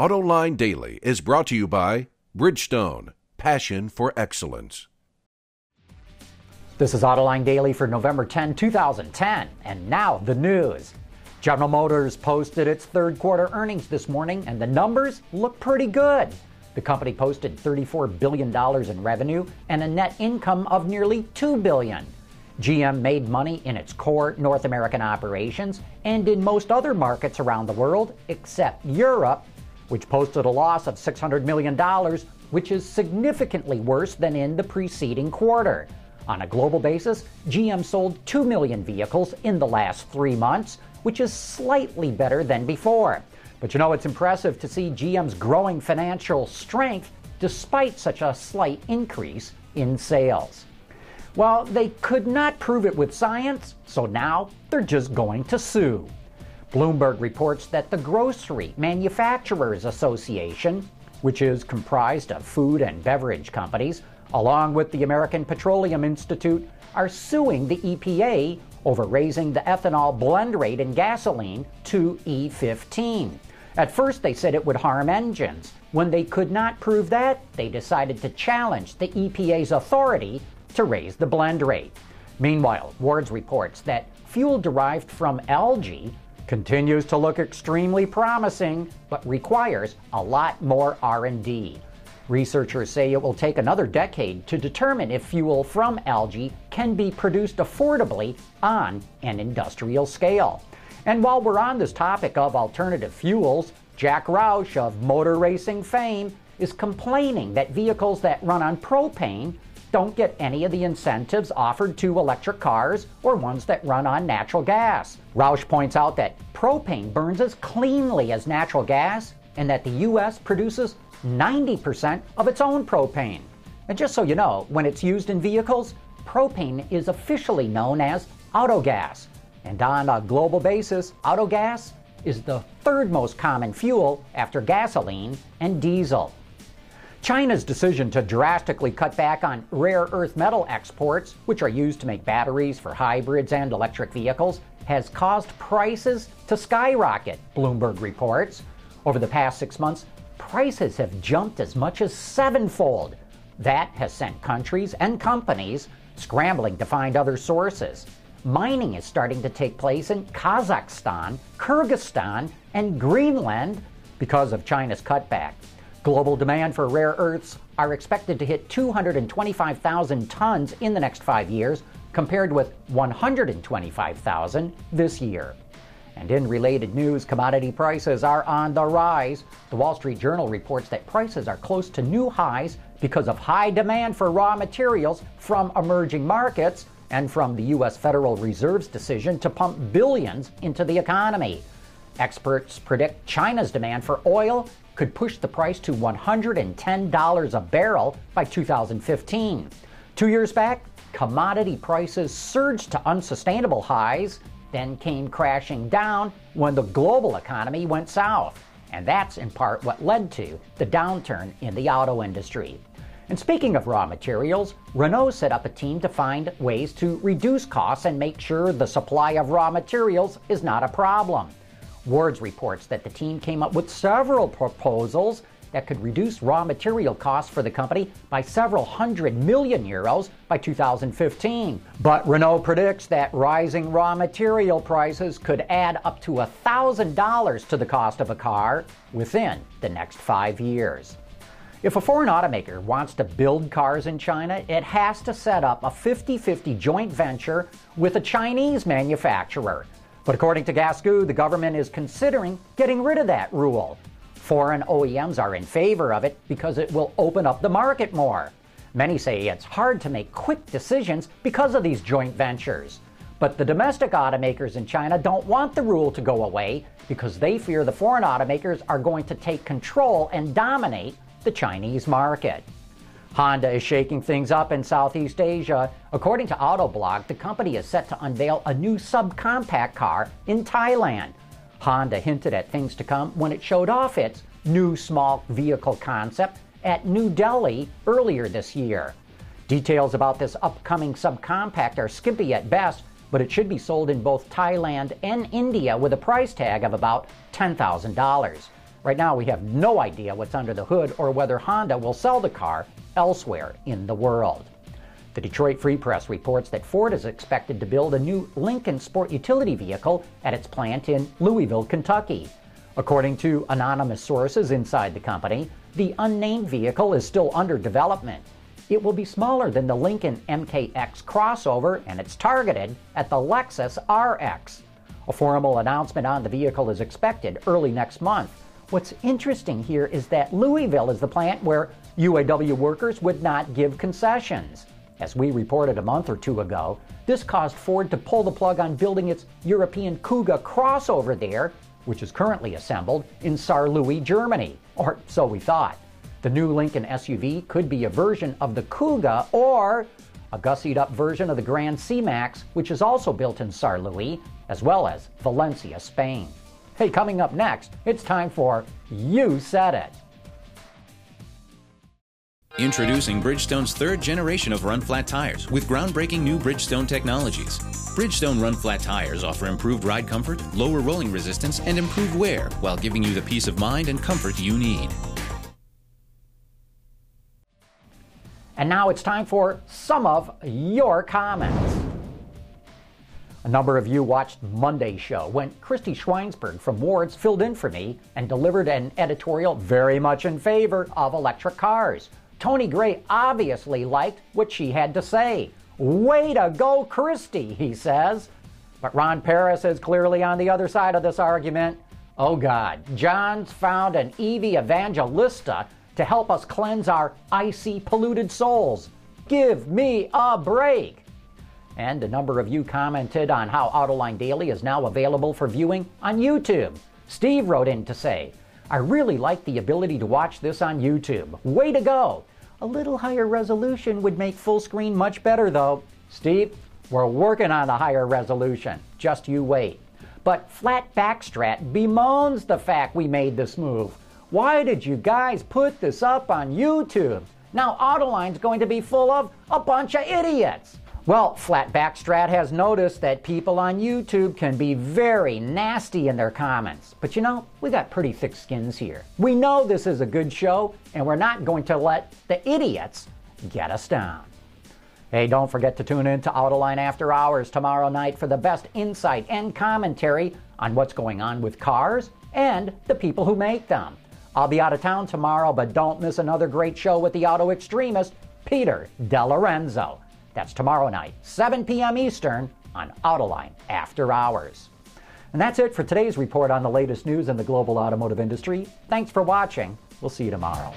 AutoLine Daily is brought to you by Bridgestone, passion for excellence. This is Autoline Daily for November 10, 2010. And now the news. General Motors posted its third quarter earnings this morning, and the numbers look pretty good. The company posted $34 billion in revenue and a net income of nearly 2 billion. GM made money in its core North American operations and in most other markets around the world, except Europe, which posted a loss of $600 million, which is significantly worse than in the preceding quarter. On a global basis, GM sold 2 million vehicles in the last three months, which is slightly better than before. But you know, it's impressive to see GM's growing financial strength despite such a slight increase in sales. Well, they could not prove it with science, so now they're just going to sue. Bloomberg reports that the Grocery Manufacturers Association, which is comprised of food and beverage companies, along with the American Petroleum Institute, are suing the EPA over raising the ethanol blend rate in gasoline to E15. At first, they said it would harm engines. When they could not prove that, they decided to challenge the EPA's authority to raise the blend rate. Meanwhile, Wards reports that fuel derived from algae continues to look extremely promising but requires a lot more R&D. Researchers say it will take another decade to determine if fuel from algae can be produced affordably on an industrial scale. And while we're on this topic of alternative fuels, Jack Roush of motor racing fame is complaining that vehicles that run on propane don't get any of the incentives offered to electric cars or ones that run on natural gas. Roush points out that propane burns as cleanly as natural gas and that the U.S. produces 90% of its own propane. And just so you know, when it's used in vehicles, propane is officially known as autogas. And on a global basis, autogas is the third most common fuel after gasoline and diesel. China's decision to drastically cut back on rare earth metal exports, which are used to make batteries for hybrids and electric vehicles, has caused prices to skyrocket, Bloomberg reports. Over the past six months, prices have jumped as much as sevenfold. That has sent countries and companies scrambling to find other sources. Mining is starting to take place in Kazakhstan, Kyrgyzstan, and Greenland because of China's cutback. Global demand for rare earths are expected to hit 225,000 tons in the next five years, compared with 125,000 this year. And in related news, commodity prices are on the rise. The Wall Street Journal reports that prices are close to new highs because of high demand for raw materials from emerging markets and from the U.S. Federal Reserve's decision to pump billions into the economy. Experts predict China's demand for oil could push the price to $110 a barrel by 2015. Two years back, commodity prices surged to unsustainable highs, then came crashing down when the global economy went south. And that's in part what led to the downturn in the auto industry. And speaking of raw materials, Renault set up a team to find ways to reduce costs and make sure the supply of raw materials is not a problem. Wards reports that the team came up with several proposals that could reduce raw material costs for the company by several hundred million euros by 2015. But Renault predicts that rising raw material prices could add up to $1,000 to the cost of a car within the next five years. If a foreign automaker wants to build cars in China, it has to set up a 50 50 joint venture with a Chinese manufacturer. But according to Gasgoo, the government is considering getting rid of that rule. Foreign OEMs are in favor of it because it will open up the market more. Many say it's hard to make quick decisions because of these joint ventures. But the domestic automakers in China don't want the rule to go away because they fear the foreign automakers are going to take control and dominate the Chinese market. Honda is shaking things up in Southeast Asia. According to Autoblog, the company is set to unveil a new subcompact car in Thailand. Honda hinted at things to come when it showed off its new small vehicle concept at New Delhi earlier this year. Details about this upcoming subcompact are skimpy at best, but it should be sold in both Thailand and India with a price tag of about $10,000. Right now, we have no idea what's under the hood or whether Honda will sell the car elsewhere in the world. The Detroit Free Press reports that Ford is expected to build a new Lincoln Sport utility vehicle at its plant in Louisville, Kentucky. According to anonymous sources inside the company, the unnamed vehicle is still under development. It will be smaller than the Lincoln MKX crossover and it's targeted at the Lexus RX. A formal announcement on the vehicle is expected early next month. What's interesting here is that Louisville is the plant where UAW workers would not give concessions. As we reported a month or two ago, this caused Ford to pull the plug on building its European Kuga crossover there, which is currently assembled in Saarlouis, Germany. Or so we thought. The new Lincoln SUV could be a version of the Kuga or a gussied up version of the Grand C-Max, which is also built in Saarlouis, as well as Valencia, Spain. Hey, coming up next, it's time for You Said It. Introducing Bridgestone's third generation of run flat tires with groundbreaking new Bridgestone technologies. Bridgestone run flat tires offer improved ride comfort, lower rolling resistance, and improved wear while giving you the peace of mind and comfort you need. And now it's time for some of your comments. A number of you watched Monday's show when Christy Schweinsberg from Wards filled in for me and delivered an editorial very much in favor of electric cars. Tony Gray obviously liked what she had to say. Way to go, Christy, he says. But Ron Paris is clearly on the other side of this argument. Oh God, John's found an EV Evangelista to help us cleanse our icy, polluted souls. Give me a break. And a number of you commented on how Autoline Daily is now available for viewing on YouTube. Steve wrote in to say, I really like the ability to watch this on YouTube. Way to go! A little higher resolution would make full screen much better, though. Steve, we're working on a higher resolution. Just you wait. But Flat Backstrat bemoans the fact we made this move. Why did you guys put this up on YouTube? Now Autoline's going to be full of a bunch of idiots. Well, Flat Backstrat has noticed that people on YouTube can be very nasty in their comments. But you know, we got pretty thick skins here. We know this is a good show, and we're not going to let the idiots get us down. Hey, don't forget to tune in to Autoline After Hours tomorrow night for the best insight and commentary on what's going on with cars and the people who make them. I'll be out of town tomorrow, but don't miss another great show with the auto extremist, Peter DeLorenzo. That's tomorrow night, 7 p.m. Eastern, on Autoline After Hours. And that's it for today's report on the latest news in the global automotive industry. Thanks for watching. We'll see you tomorrow.